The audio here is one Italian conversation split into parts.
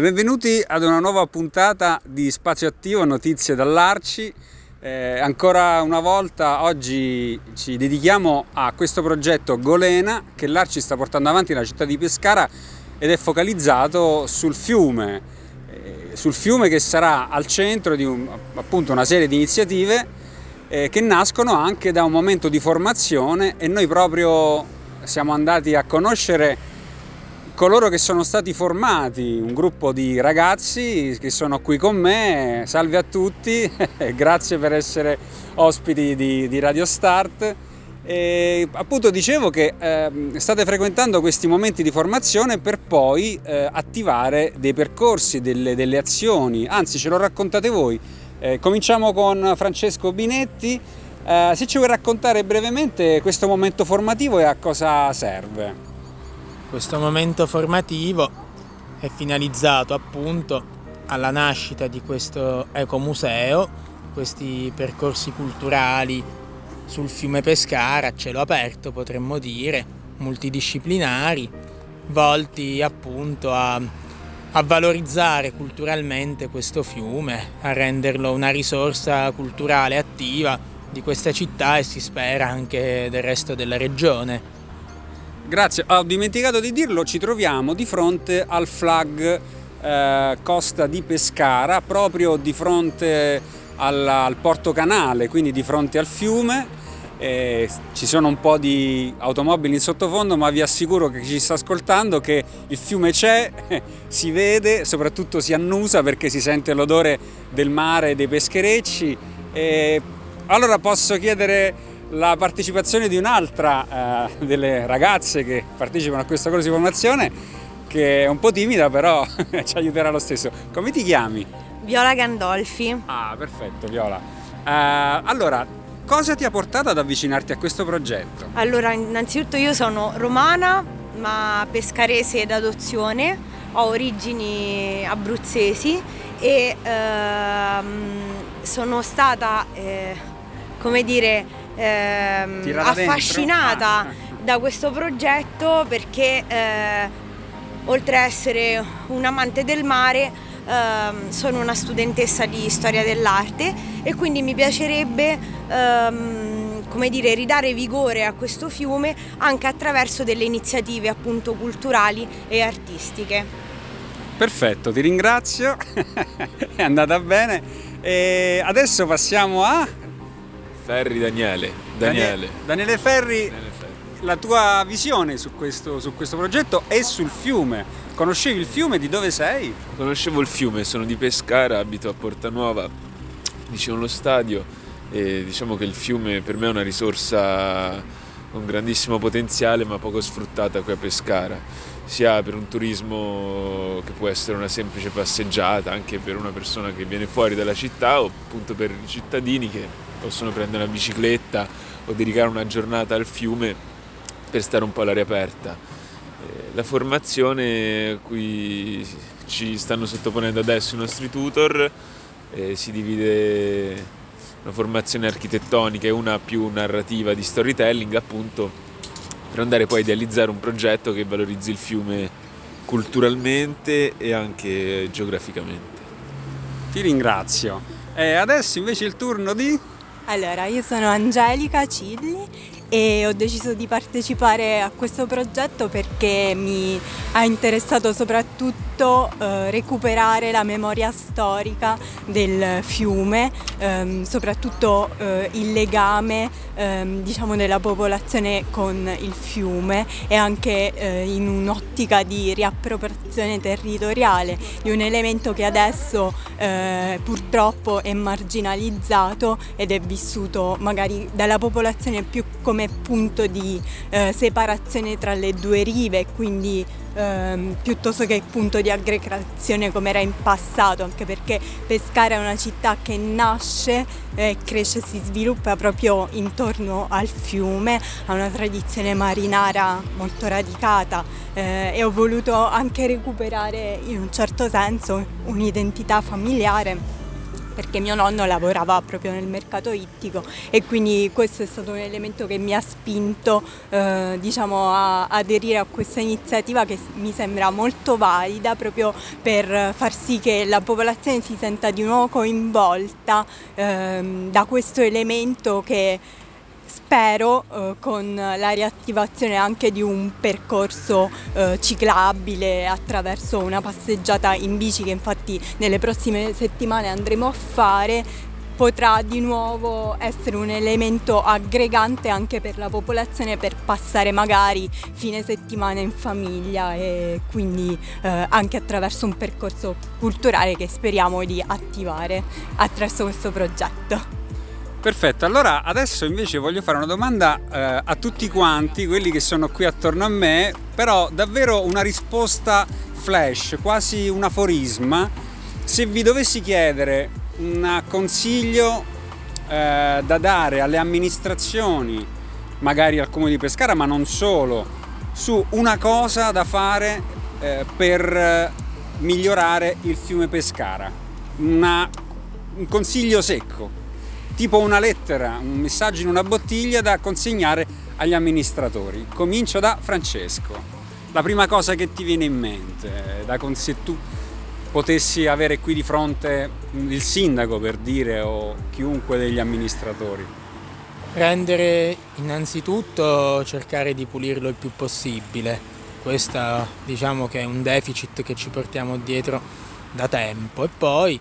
E benvenuti ad una nuova puntata di Spazio Attivo, notizie dall'Arci. Eh, ancora una volta oggi ci dedichiamo a questo progetto Golena che l'Arci sta portando avanti nella città di Pescara ed è focalizzato sul fiume, eh, sul fiume che sarà al centro di un, appunto una serie di iniziative eh, che nascono anche da un momento di formazione e noi proprio siamo andati a conoscere coloro che sono stati formati, un gruppo di ragazzi che sono qui con me, salve a tutti, grazie per essere ospiti di, di Radio Start. E appunto dicevo che eh, state frequentando questi momenti di formazione per poi eh, attivare dei percorsi, delle, delle, azioni, anzi ce lo raccontate voi. Eh, cominciamo con Francesco Binetti, eh, se ci vuoi raccontare brevemente questo momento formativo e a cosa serve. Questo momento formativo è finalizzato appunto alla nascita di questo ecomuseo, questi percorsi culturali sul fiume Pescara a cielo aperto potremmo dire, multidisciplinari, volti appunto a, a valorizzare culturalmente questo fiume, a renderlo una risorsa culturale attiva di questa città e si spera anche del resto della regione. Grazie, ho dimenticato di dirlo, ci troviamo di fronte al flag eh, Costa di Pescara, proprio di fronte al, al porto canale, quindi di fronte al fiume. Eh, ci sono un po' di automobili in sottofondo, ma vi assicuro che chi ci sta ascoltando che il fiume c'è, si vede, soprattutto si annusa perché si sente l'odore del mare e dei pescherecci. Eh, allora posso chiedere la partecipazione di un'altra eh, delle ragazze che partecipano a questo corso di formazione che è un po' timida però ci aiuterà lo stesso. Come ti chiami? Viola Gandolfi. Ah, perfetto Viola. Uh, allora, cosa ti ha portato ad avvicinarti a questo progetto? Allora, innanzitutto io sono romana ma pescarese d'adozione, ho origini abruzzesi e ehm, sono stata, eh, come dire, ehm, affascinata ah. da questo progetto perché eh, oltre a essere un amante del mare ehm, sono una studentessa di storia dell'arte e quindi mi piacerebbe ehm, come dire, ridare vigore a questo fiume anche attraverso delle iniziative appunto culturali e artistiche. Perfetto, ti ringrazio, è andata bene. E adesso passiamo a Ferri Daniele. Daniele. Daniele Ferri, Daniele Ferri. la tua visione su questo, su questo progetto e sul fiume. Conoscevi il fiume? Di dove sei? Conoscevo il fiume, sono di Pescara, abito a Porta Nuova, vicino allo stadio e diciamo che il fiume per me è una risorsa con grandissimo potenziale ma poco sfruttata qui a Pescara, sia per un turismo che può essere una semplice passeggiata, anche per una persona che viene fuori dalla città o appunto per i cittadini che possono prendere una bicicletta o dedicare una giornata al fiume per stare un po' all'aria aperta. Eh, la formazione cui ci stanno sottoponendo adesso i nostri tutor eh, si divide una formazione architettonica e una più narrativa di storytelling appunto per andare poi a idealizzare un progetto che valorizzi il fiume culturalmente e anche geograficamente. Ti ringrazio. E adesso invece il turno di... Allora, io sono Angelica Cilli e ho deciso di partecipare a questo progetto perché mi ha interessato soprattutto eh, recuperare la memoria storica del fiume, ehm, soprattutto eh, il legame ehm, diciamo della popolazione con il fiume e anche eh, in un'ottica di riappropriazione territoriale di un elemento che adesso eh, purtroppo è marginalizzato ed è vissuto magari dalla popolazione più come punto di eh, separazione tra le due rive, quindi ehm, piuttosto che punto di aggregazione come era in passato, anche perché Pescara è una città che nasce, eh, cresce e si sviluppa proprio intorno al fiume, ha una tradizione marinara molto radicata eh, e ho voluto anche recuperare in un certo senso un'identità familiare perché mio nonno lavorava proprio nel mercato ittico e quindi questo è stato un elemento che mi ha spinto eh, diciamo, a aderire a questa iniziativa che mi sembra molto valida proprio per far sì che la popolazione si senta di nuovo coinvolta ehm, da questo elemento che spero eh, con la riattivazione anche di un percorso eh, ciclabile attraverso una passeggiata in bici che infatti nelle prossime settimane andremo a fare potrà di nuovo essere un elemento aggregante anche per la popolazione per passare magari fine settimana in famiglia e quindi eh, anche attraverso un percorso culturale che speriamo di attivare attraverso questo progetto. Perfetto, allora adesso invece voglio fare una domanda eh, a tutti quanti, quelli che sono qui attorno a me, però davvero una risposta flash, quasi un aforisma. Se vi dovessi chiedere un consiglio eh, da dare alle amministrazioni, magari al comune di Pescara, ma non solo, su una cosa da fare eh, per migliorare il fiume Pescara, una, un consiglio secco tipo una lettera, un messaggio in una bottiglia da consegnare agli amministratori. Comincio da Francesco. La prima cosa che ti viene in mente, da, se tu potessi avere qui di fronte il sindaco per dire o chiunque degli amministratori. Rendere innanzitutto cercare di pulirlo il più possibile. Questo diciamo che è un deficit che ci portiamo dietro da tempo e poi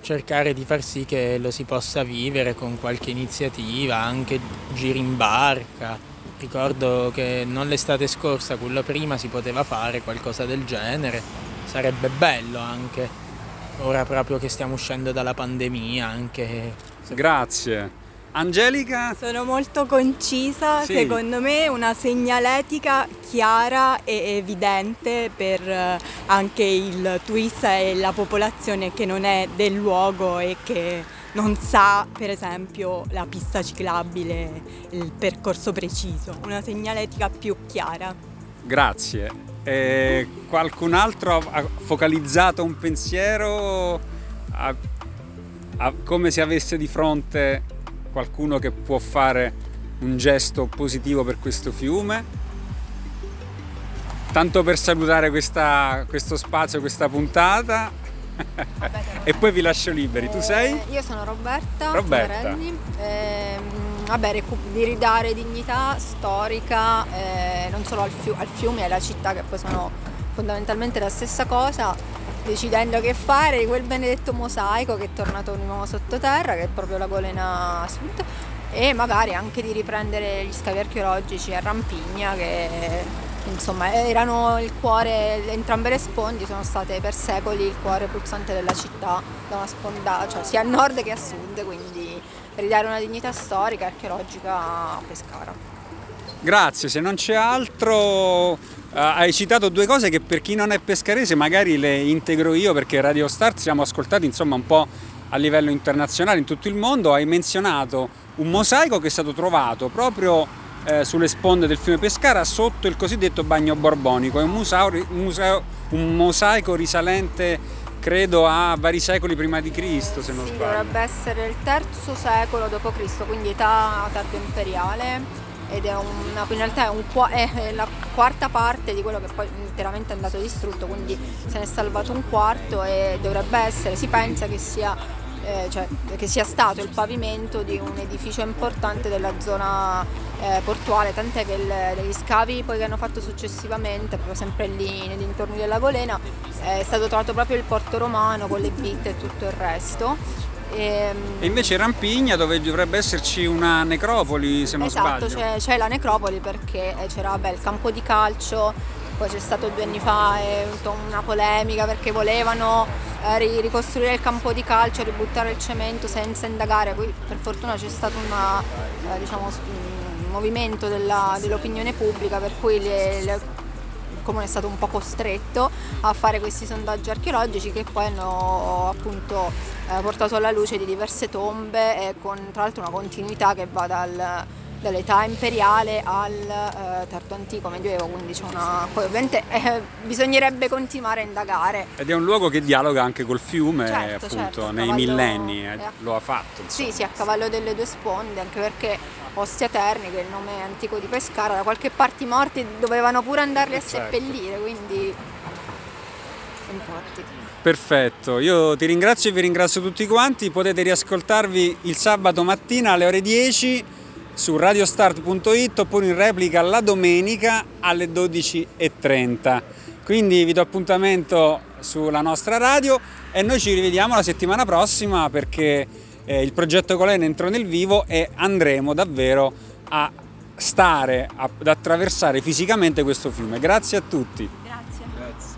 cercare di far sì che lo si possa vivere con qualche iniziativa, anche giri in barca. Ricordo che non l'estate scorsa, quella prima, si poteva fare qualcosa del genere. Sarebbe bello anche, ora proprio che stiamo uscendo dalla pandemia, anche... Grazie. Angelica? Sono molto concisa, sì. secondo me una segnaletica chiara e evidente per eh, anche il turista e la popolazione che non è del luogo e che non sa per esempio la pista ciclabile, il percorso preciso, una segnaletica più chiara. Grazie. E qualcun altro ha focalizzato un pensiero a, a, come se avesse di fronte qualcuno che può fare un gesto positivo per questo fiume. Tanto per salutare questa, questo spazio, questa puntata. Vabbè, e poi vi lascio liberi. Tu sei? Eh, io sono Roberta. Roberta. Eh, vabbè, di ridare dignità storica eh, non solo al, fiu- al fiume e alla città, che poi sono fondamentalmente la stessa cosa, decidendo che fare di quel benedetto mosaico che è tornato di nuovo sottoterra, che è proprio la Golena Sud, e magari anche di riprendere gli scavi archeologici a Rampigna che insomma erano il cuore, entrambe le sponde sono state per secoli il cuore pulsante della città, da una sponda, cioè sia a nord che a sud, quindi ridare una dignità storica e archeologica a Pescara. Grazie, se non c'è altro Uh, hai citato due cose che per chi non è pescarese magari le integro io perché Radio Start siamo ascoltati insomma un po' a livello internazionale in tutto il mondo. Hai menzionato un mosaico che è stato trovato proprio eh, sulle sponde del fiume Pescara sotto il cosiddetto bagno borbonico. È un, museo, un, museo, un mosaico risalente credo a vari secoli prima di Cristo se non sì, sbaglio. Dovrebbe essere il terzo secolo d.C., quindi età tardo imperiale ed è una, realtà è, un, è, la quarta parte di quello che poi interamente è andato distrutto, quindi se ne è salvato un quarto e dovrebbe essere, si pensa che sia eh, cioè, che sia stato il pavimento di un edificio importante della zona eh, portuale, tant'è che il, gli scavi poi che hanno fatto successivamente, proprio sempre lì nei dintorni della Golena, è stato trovato proprio il porto romano con le bitte e tutto il resto. E, ehm, e invece Rampigna dove dovrebbe esserci una necropoli se non esatto, sbaglio. Esatto, c'è, la necropoli perché eh, c'era vabbè, il campo di calcio, poi c'è stato due anni fa una polemica perché volevano eh, ricostruire il campo di calcio, ributtare il cemento senza indagare, poi per fortuna c'è stato una, eh, diciamo, un movimento della, dell'opinione pubblica per cui le, le comune è stato un po' costretto a fare questi sondaggi archeologici che poi hanno appunto eh, portato alla luce di diverse tombe e con tra l'altro una continuità che va dal, dall'età imperiale al eh, tardo antico medioevo, quindi c'è una... poi ovviamente eh, bisognerebbe continuare a indagare. Ed è un luogo che dialoga anche col fiume, certo, appunto, certo, nei cavallo... millenni, eh, lo ha fatto. Insomma. Sì, sì, a cavallo delle due sponde, anche perché Ostia Terni, che è il nome antico di Pescara, da qualche parte i morti dovevano pure andarli a certo. seppellire, quindi infatti. Perfetto, io ti ringrazio e vi ringrazio tutti quanti, potete riascoltarvi il sabato mattina alle ore 10 su radiostart.it oppure in replica la domenica alle 12.30. Quindi vi do appuntamento sulla nostra radio e noi ci rivediamo la settimana prossima perché eh, il progetto Colena entrò nel vivo e andremo davvero a stare, ad attraversare fisicamente questo fiume. Grazie a tutti. Grazie. Grazie.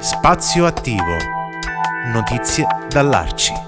Spazio attivo. Notizie dall'Arci.